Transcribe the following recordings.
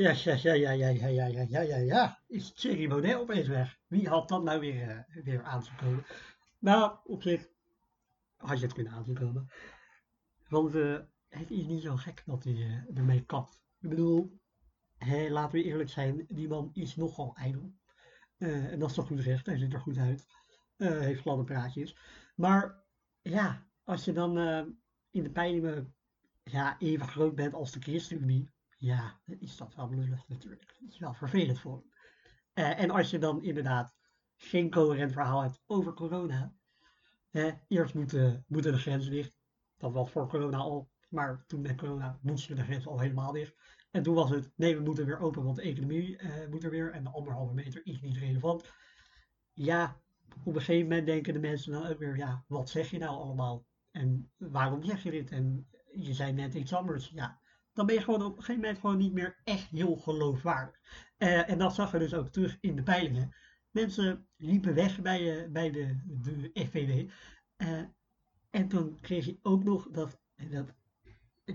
ja, ja, ja, ja, ja, ja, ja, ja, ja, ja, ja. Is Thierry Baudet opeens weg? Wie had dat nou weer, uh, weer aangekomen? Nou, op zich had je het kunnen aankomen. Want uh, het is niet zo gek dat hij uh, ermee kapt. Ik bedoel, hé, laten we eerlijk zijn, die man is nogal ijdel. en dat is toch goed gezegd, hij ziet er goed uit. heeft gladde praatjes. Maar ja, als je dan in de peilingen ja, even groot bent als de ChristenUnie, ja, is dat wel lullig natuurlijk. Dat is wel vervelend voor hem. Uh, en als je dan inderdaad geen coherent verhaal hebt over corona. Eerst moeten, moeten de grenzen dicht. Dat was voor corona al. Maar toen met corona moesten de grenzen al helemaal dicht. En toen was het, nee, we moeten weer open, want de economie uh, moet er weer. En de anderhalve meter is niet relevant. Ja, op een gegeven moment denken de mensen dan ook weer, ja, wat zeg je nou allemaal? En waarom zeg je dit? En je zei net iets anders. Ja, dan ben je gewoon op een gegeven moment gewoon niet meer echt heel geloofwaardig. Uh, en dat zag je dus ook terug in de peilingen. Mensen liepen weg bij, uh, bij de, de FVD. Eh, en toen kreeg je ook nog dat, dat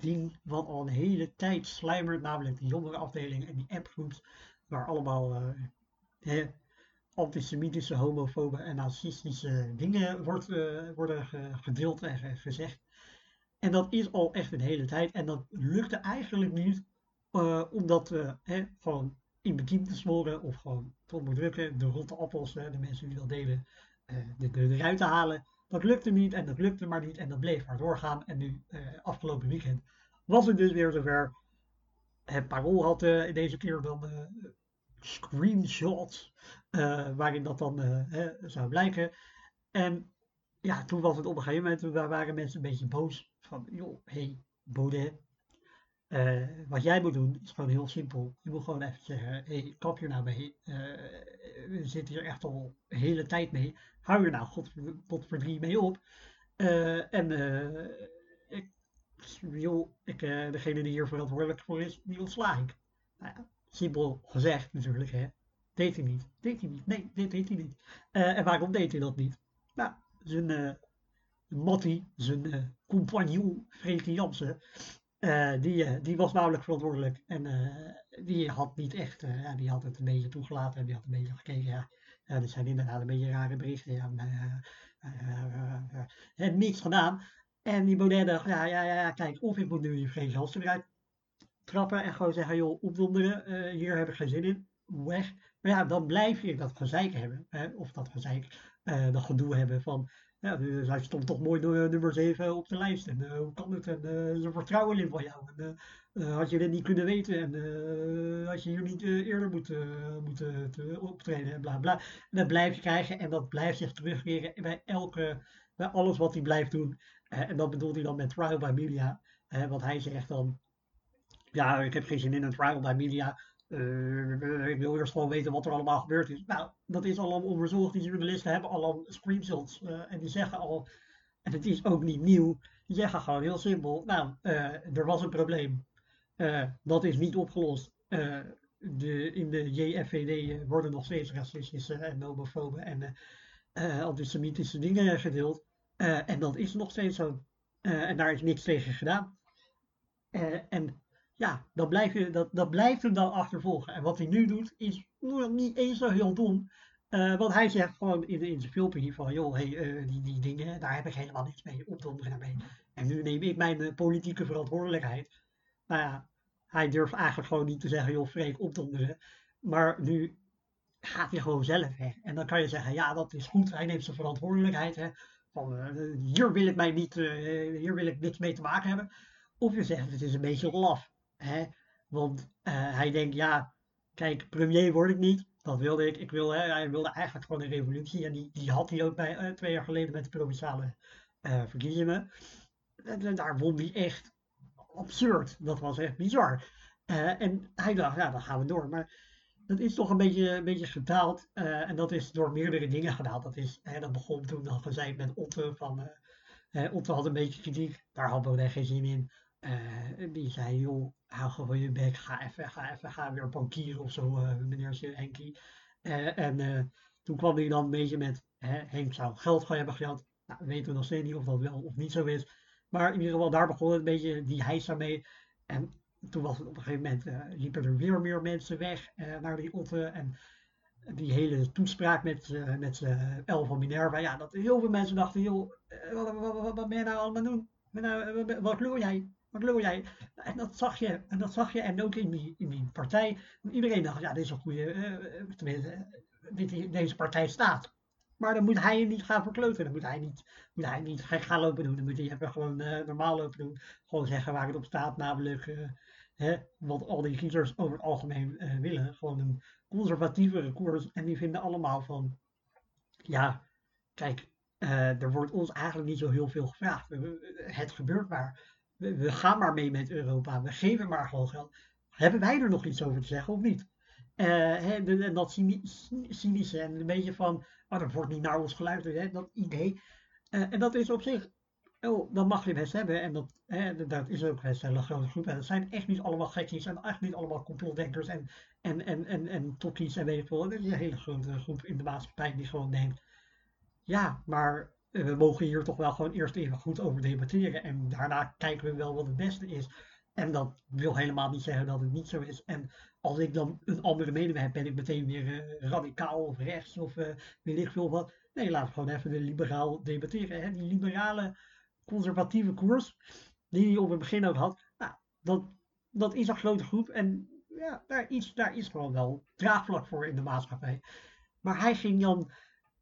ding wat al een hele tijd slijmert, namelijk die jongerenafdeling en die appgroeps, waar allemaal antisemitische, homofobe en nazistische dingen wordt, worden gedeeld en gezegd. En dat is al echt een hele tijd. En dat lukte eigenlijk niet uh, om dat uh, hè, gewoon in bekiem te smoren of gewoon te onderdrukken. De rotte appels, hè, de mensen die dat deden, uh, de, de, eruit te halen. Dat lukte niet en dat lukte maar niet en dat bleef maar doorgaan. En nu, afgelopen weekend, was het dus weer zover. Het parool had deze keer dan screenshots waarin dat dan zou blijken. En ja, toen was het op een gegeven moment, waren mensen een beetje boos. Van, joh, hey, Baudet. Uh, wat jij moet doen is gewoon heel simpel. Je moet gewoon even zeggen, hey, kap je nou mee. Uh, we zitten hier echt al een hele tijd mee. Hou je nou god, tot verdrie mee op. Uh, en ik, joh, ik, degene die hier verantwoordelijk voor is, die ontsla ik. Nou ja, simpel gezegd natuurlijk, hè. Deed hij niet. Deed hij niet. Nee, dit deed hij niet. en waarom deed hij dat niet? Nou, zijn uh, zijn uh, compagnon Freekje Jansen, uh, die, die was namelijk verantwoordelijk. En die had niet echt, ja, die had het een beetje toegelaten en die had een beetje gekeken. Ja, zijn inderdaad een beetje rare berichten. Ja, uh, niks gedaan. En die dacht, ja, ja, ja, kijk, of ik moet nu Freekje Jansen eruit trappen en gewoon zeggen, joh, opdonderen, hier heb ik geen zin in, weg. Ja, dan blijf je dat gezeik hebben, of dat gezeik, uh, dat gedoe hebben van, ja, hij stond toch mooi nummer 7 op de lijst. En uh, hoe kan het? En ze vertrouwen in van jou. En, had je dit niet kunnen weten en had je hier niet eerder moeten, moeten te optreden en bla bla. En dat blijf je krijgen en dat blijft zich terugkeren bij elke, bij alles wat hij blijft doen. en dat bedoelt hij dan met trial by media. want hij zegt dan, ja, ik heb geen zin in een trial by media. Uh, ik wil eerst gewoon weten wat er allemaal gebeurd is. Nou, dat is al onderzocht. Die journalisten hebben al screenshots. Uh, en die zeggen al, en het is ook niet nieuw, die zeggen gewoon heel simpel. Nou, uh, er was een probleem. dat is niet opgelost. de, in de JFVD worden nog steeds racistische en homofobe en antisemitische dingen gedeeld. en dat is nog steeds zo. en daar is niks tegen gedaan. en ja, dat, dat, dat blijft hem dan achtervolgen. En wat hij nu doet, is nog niet eens zo heel dom. Uh, want hij zegt gewoon in, in zijn filmpje van, joh, hey, uh, die, die dingen, daar heb ik helemaal niets mee, opdonderen mee. En nu neem ik mijn uh, politieke verantwoordelijkheid. Nou ja, hij durft eigenlijk gewoon niet te zeggen, joh, Freek, opdonderen. Maar nu gaat hij gewoon zelf weg. En dan kan je zeggen, ja, dat is goed, hij neemt zijn verantwoordelijkheid. Hè, van, hier wil ik mij niet, hier wil ik niks mee te maken hebben. Of je zegt, het is een beetje laf. Hè? Want uh, hij denkt, ja, kijk, premier word ik niet. Dat wilde ik. ik wil, hè, hij wilde eigenlijk gewoon een revolutie. En die, die had hij ook bij, uh, twee jaar geleden met de provinciale uh, verkiezingen. En, daar won hij echt absurd. Dat was echt bizar. en hij dacht, ja, dan gaan we door. Maar dat is toch een beetje, beetje gedaald. en dat is door meerdere dingen gedaald. Dat, is, hè, dat begon toen al gezegd met Otte. Van, Otte had een beetje kritiek. Daar had Baudet geen zin in. Die zei, joh, hou gewoon je bek, ga even, ga even, ga weer bankieren of zo, uh, meneer Henkie. Uh, en toen kwam hij dan een beetje met, hè, Henk zou geld gaan hebben gehad. Nou, weten we nog steeds niet of dat wel of niet zo is. Maar in ieder geval, daar begon het een beetje die heisa mee. En toen was het op een gegeven moment, liepen er weer meer mensen weg naar die Otte. En die hele toespraak met, met El van Minerva. Ja, dat heel veel mensen dachten, joh, wat, wat, wat, wat ben je nou allemaal doen? Nou, wat loer jij? Wat? En dat zag je. En dat zag je. En ook in die, in die partij. Iedereen dacht, ja, dit is een goede, tenminste, dit, deze partij staat. Maar dan moet hij niet gaan verkleuten. Dan moet hij niet, moet hij niet gaan lopen doen. Dan moet hij even gewoon normaal lopen doen. Gewoon zeggen waar het op staat, namelijk hè, wat al die kiezers over het algemeen willen. Gewoon een conservatievere koers. En die vinden allemaal van, ja, kijk, er wordt ons eigenlijk niet zo heel veel gevraagd. Het gebeurt maar. We, gaan maar mee met Europa. We geven maar gewoon geld. Hebben wij er nog iets over te zeggen of niet? Hè, en dat cynische en een beetje van, oh, er wordt niet naar ons geluisterd, hè, dat idee. en dat is op zich Oh, dan mag je best hebben. En dat, hè, dat is ook best een grote groep. En dat zijn echt niet allemaal gekkies. En echt niet allemaal complotdenkers en, en, en, en, en en weet ik veel. Dat is een hele grote groep in de maatschappij die gewoon denkt. Ja, maar eh, we mogen hier toch wel gewoon eerst even goed over debatteren. En daarna kijken we wel wat het beste is. En dat wil helemaal niet zeggen dat het niet zo is. En als ik dan een andere mening heb, ben ik meteen weer uh, radicaal of rechts of uh, weet veel wat. Nee, laten we gewoon even de liberaal debatteren. Hè? Die liberale conservatieve koers, die hij op het begin ook had, nou, dat, dat is een grote groep. En ja, daar is, daar is gewoon wel draagvlak voor in de maatschappij. Maar hij ging dan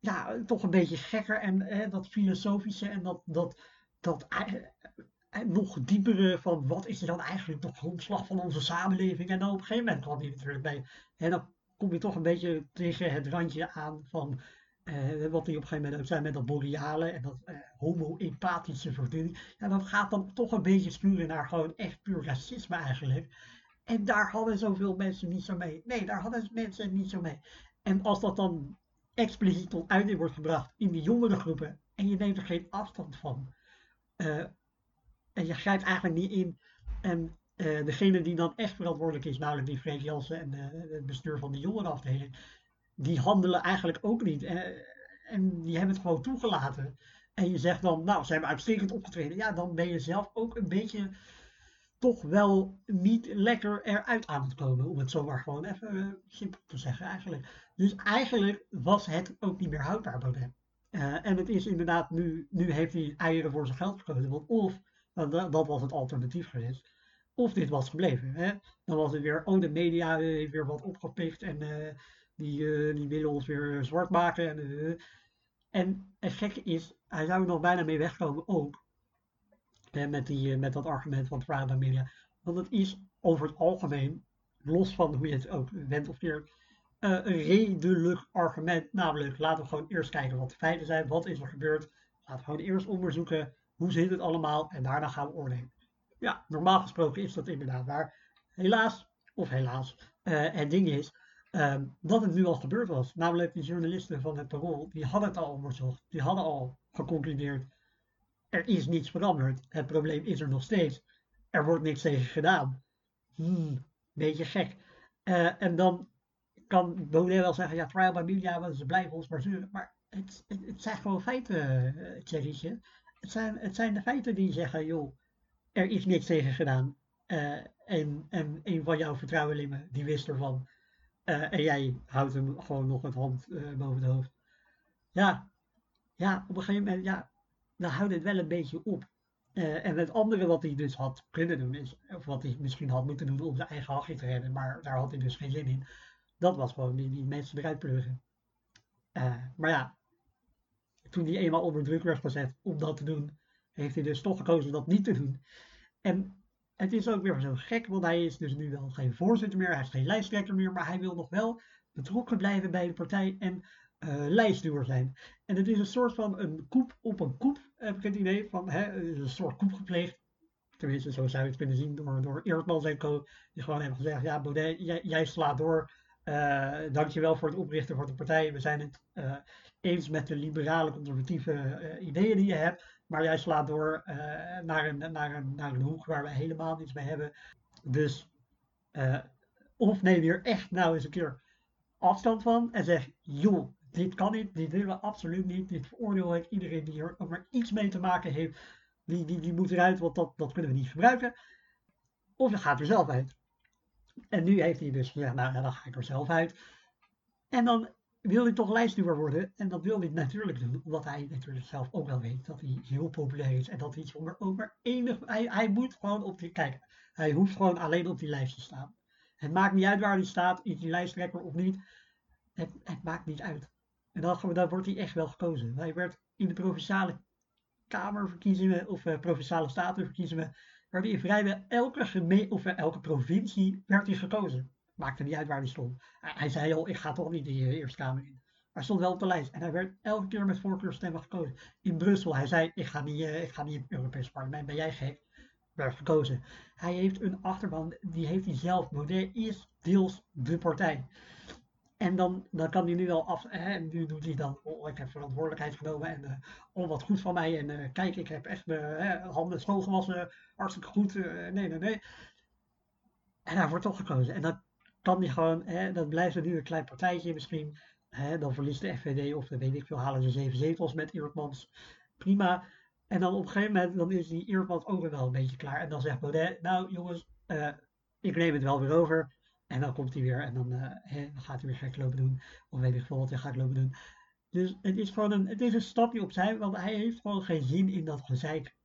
ja, toch een beetje gekker en hè, dat filosofische en dat, dat, dat eh, nog diepere van wat is dan eigenlijk de grondslag van onze samenleving. En dan op een gegeven moment kwam hij natuurlijk bij. En dan kom je toch een beetje tegen het randje aan van uh, wat hij op een gegeven moment ook zei met dat boreale en dat uh, homo-empathische verdiening. Ja, dat gaat dan toch een beetje sturen naar gewoon echt puur racisme eigenlijk. En daar hadden zoveel mensen niet zo mee. Nee, daar hadden mensen niet zo mee. En als dat dan expliciet tot uiting wordt gebracht in die jongere groepen en je neemt er geen afstand van. Uh, en je grijpt eigenlijk niet in. En degene die dan echt verantwoordelijk is, namelijk die Freek Jansen en het bestuur van de jongerenafdeling die handelen eigenlijk ook niet. En die hebben het gewoon toegelaten. En je zegt dan, nou, ze hebben uitstekend opgetreden. Ja, dan ben je zelf ook een beetje toch wel niet lekker eruit aan het komen. Om het zomaar gewoon even uh, simpel te zeggen eigenlijk. Dus eigenlijk was het ook niet meer houdbaar, Baudet. Uh, en het is inderdaad, nu, nu heeft hij eieren voor zijn geld gekozen. Want of, dat, was het alternatief geweest. Of dit was gebleven. Hè? Dan was het weer, oh de media heeft weer wat opgepikt en... Die, die willen ons weer zwart maken. En, en het gekke is, hij zou er nog bijna mee wegkomen ook. Met, die, met dat argument van Prada Media. Want het is over het algemeen, los van hoe je het ook wendt of keert, uh, een redelijk argument. Namelijk, laten we gewoon eerst kijken wat de feiten zijn. Wat is er gebeurd? Laten we gewoon eerst onderzoeken hoe zit het allemaal en daarna gaan we oordelen. Ja, normaal gesproken is dat inderdaad waar. Helaas, of helaas, het ding is, Um, dat het nu al gebeurd was. Namelijk de journalisten van het Parool, die hadden het al onderzocht. Die hadden al geconcludeerd, er is niets veranderd. Het probleem is er nog steeds. Er wordt niks tegen gedaan. Hmm, beetje gek. Uh, en dan kan Baudet wel zeggen, ja, trial by media, ze blijven ons maar zeuren. Maar het, het, het zijn gewoon feiten, uh. Het zijn, het zijn de feiten die zeggen, joh, er is niks tegen gedaan. Uh, en, en een van jouw vertrouwelingen, die wist ervan. En jij houdt hem gewoon nog met hand boven het hoofd. Ja, ja, op een gegeven moment, ja, dan houdt het wel een beetje op. Uh, en het andere wat hij dus had kunnen doen, is, of wat hij misschien had moeten doen om zijn eigen hachje te redden, maar daar had hij dus geen zin in. Dat was gewoon die, mensen eruit pluggen. maar ja, toen hij eenmaal onder druk werd gezet om dat te doen, heeft hij dus toch gekozen dat niet te doen. En het is ook weer zo gek, want hij is dus nu wel geen voorzitter meer, hij is geen lijsttrekker meer, maar hij wil nog wel betrokken blijven bij de partij en uh, zijn. En het is een soort van een koep op een koep, heb ik het idee, van hè, een soort koep gepleegd. Tenminste, zo zou je het kunnen zien door, door en co. Die gewoon hebben gezegd, ja Baudet, jij, jij slaat door. Uh, dankjewel voor het oprichten van de partij. We zijn het uh, eens met de liberale conservatieve ideeën die je hebt. Maar jij slaat door naar, een, naar, een, naar een hoek waar we helemaal niets mee hebben. Dus of neem hier echt nou eens een keer afstand van en zeg: joh, dit kan niet, dit willen we absoluut niet. Dit veroordeel ik iedereen die er ook maar iets mee te maken heeft. Die, die, die moet eruit, want dat, dat kunnen we niet gebruiken. of je gaat er zelf uit. En nu heeft hij dus gezegd, nou dan ga ik er zelf uit. En dan wil hij toch lijstduwer worden. En dat wil hij natuurlijk doen, omdat hij natuurlijk zelf ook wel weet dat hij heel populair is. En dat hij zonder over enig... Hij, hij moet gewoon op die... Kijk, hij hoeft gewoon alleen op die lijst te staan. Het maakt niet uit waar hij staat, is hij lijsttrekker of niet. Het, het maakt niet uit. En dan, wordt hij echt wel gekozen. Hij werd in de provinciale kamerverkiezingen of uh, provinciale statenverkiezingen, werd hij in vrijwel elke, geme of uh, elke provincie werd hij gekozen. Maakte niet uit waar hij stond. Hij, zei al, ik ga toch niet de uh, Eerste Kamer in. Maar hij stond wel op de lijst. En hij werd elke keer met voorkeurstemmen gekozen. In Brussel, hij zei, ik ga niet, ik ga niet in het Europese parlement, ben jij gek? Werd gekozen. Hij heeft een achterban, die heeft hij zelf. Baudet is deels de partij. En dan, dan kan hij nu wel af. Hè, nu doet hij dan. Oh, ik heb verantwoordelijkheid genomen. En uh, oh, wat goed van mij. En uh, kijk, ik heb echt mijn handen schoongewassen. Hartstikke goed. Uh, nee, nee, nee. En hij wordt toch gekozen. En dan kan hij gewoon. Hè, dan blijft er nu een klein partijtje misschien. Hè, dan verliest de FVD of dan weet ik veel. Halen ze zeven zetels met Eertmans. Prima. En dan op een gegeven moment dan is die Eertmans ook wel een beetje klaar. En dan zegt Baudet. Nou jongens, ik neem het wel weer over. En dan komt hij weer en dan, hè, dan gaat hij weer gek lopen doen. Of weet ik veel wat hij gaat lopen doen. Dus het is gewoon een, het is een stapje opzij, want hij heeft gewoon geen zin in dat gezeik.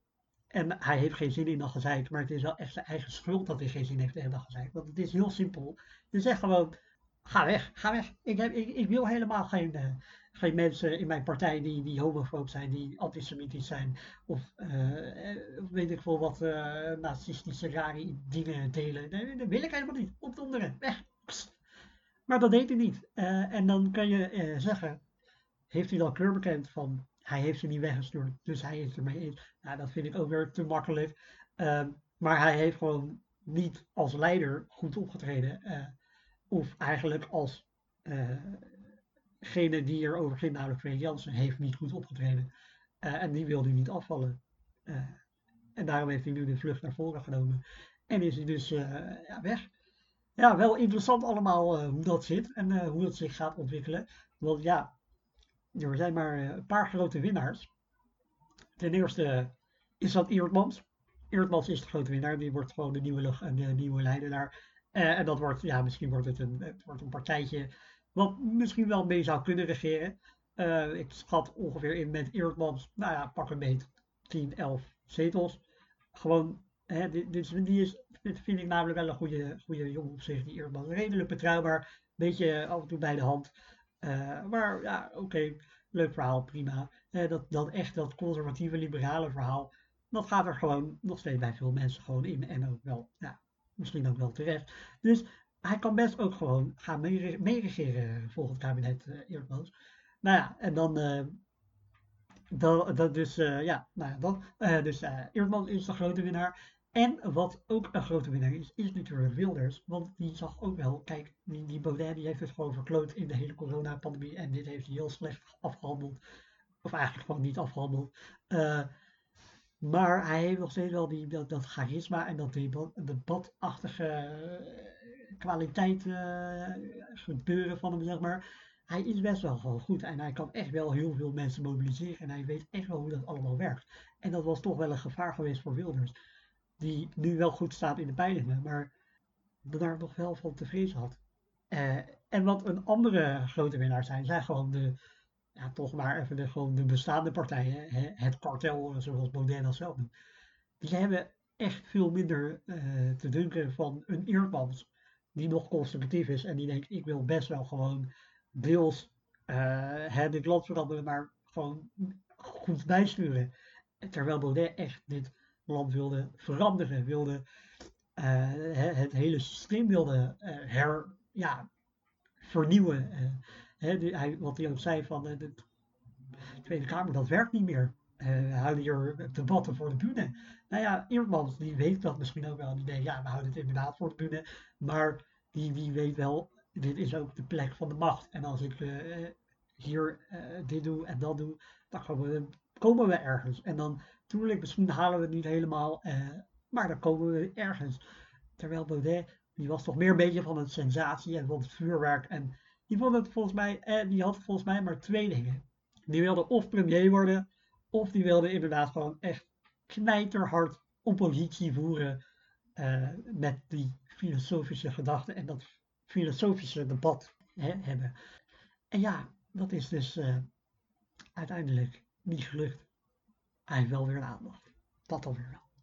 En hij heeft geen zin in dat gezeik, maar het is wel echt zijn eigen schuld dat hij geen zin heeft in dat gezeik. Want het is heel simpel. Je zegt gewoon, ga weg, ga weg. Ik, heb, ik, ik wil helemaal geen, uh, geen mensen in mijn partij die, die homofoob zijn, die antisemitisch zijn. Of uh, weet ik veel wat uh, nazistische rare dingen delen. Nee, dat wil ik helemaal niet. Opdonderen, weg. Maar dat deed hij niet. en dan kan je zeggen, heeft hij dan kleur bekend van, hij heeft ze niet weggestuurd, dus hij is ermee eens. Nou, dat vind ik ook weer te makkelijk. Ehm, maar hij heeft gewoon niet als leider goed opgetreden. of eigenlijk als degene die erover ging, namelijk Frank Jansen, heeft niet goed opgetreden. Uh, en die wilde niet afvallen. Uh, en daarom heeft hij nu de vlucht naar voren genomen. En is hij dus uh, ja, weg. Ja, wel interessant allemaal hoe dat zit en hoe dat zich gaat ontwikkelen. Want ja, er zijn maar een paar grote winnaars. Ten eerste is dat Eertmans. Eertmans is de grote winnaar. Die wordt gewoon de nieuwe, de nieuwe leider daar. en dat wordt, ja, misschien wordt het een, het wordt een partijtje wat misschien wel mee zou kunnen regeren. Uh, ik schat ongeveer in met Eerdmans, nou ja, pak een beet 10, 11 zetels. Gewoon, hè, dit, dit, die is, dit vind ik namelijk wel een goede, goede jongen op zich, die Eerdmans. Redelijk betrouwbaar, beetje af en toe bij de hand. Uh, maar ja, oké, leuk verhaal, prima. Dat, dat echt, dat conservatieve, liberale verhaal, dat gaat er gewoon nog steeds bij veel mensen gewoon in. En ook wel, ja, misschien ook wel terecht. Dus hij kan best ook gewoon gaan meeregeren volgens het kabinet uh. Nou ja, en dan, uh, dan, dat dus, uh, ja, nou ja, dan, dus Eerdmans is de grote winnaar. En wat ook een grote winnaar is, is natuurlijk Wilders. Want die zag ook wel, kijk, die, die Baudet die heeft het gewoon verkloot in de hele coronapandemie. En dit heeft hij heel slecht afgehandeld. Of eigenlijk gewoon niet afgehandeld. maar hij heeft nog steeds wel die, dat, dat charisma en dat debatachtige kwaliteit uh, gebeuren van hem, zeg maar. Hij is best wel gewoon goed en hij kan echt wel heel veel mensen mobiliseren en hij weet echt wel hoe dat allemaal werkt. En dat was toch wel een gevaar geweest voor Wilders, die nu wel goed staat in de peilingen, maar daar nog wel van te vrezen had. Uh, en wat een andere grote winnaar zijn, zijn gewoon de, ja, toch maar even de, gewoon de bestaande partijen, hè, het kartel, zoals Baudet zelf noemt. Die hebben echt veel minder uh, te dunken van een Eerdmans die nog conservatief is en die denkt, ik wil best wel gewoon deels uh, dit land veranderen, maar gewoon goed bijsturen. Terwijl Baudet echt dit land wilde veranderen, wilde uh, het hele systeem wilde uh, her, ja, vernieuwen. Hij, wat hij ook zei van de Tweede Kamer, dat werkt niet meer. Uh, houden hier debatten voor de bühne. Nou ja, Eerdmans die weet dat misschien ook wel. Die denkt, ja, we houden het inderdaad voor de bühne. Maar die, die weet wel, dit is ook de plek van de macht. En als ik uh, hier uh, dit doe en dat doe, dan komen we, ergens. En dan, natuurlijk, misschien halen we het niet helemaal, maar dan komen we ergens. Terwijl Baudet, die was toch meer een beetje van het sensatie en van het vuurwerk. En die vond het volgens mij, die had volgens mij maar twee dingen. Die wilde of premier worden, of die wilde inderdaad gewoon echt knijterhard oppositie voeren eh, met die filosofische gedachten en dat filosofische debat hebben. En ja, dat is dus uh, uiteindelijk niet gelukt. Hij heeft wel weer aandacht. Dat alweer wel.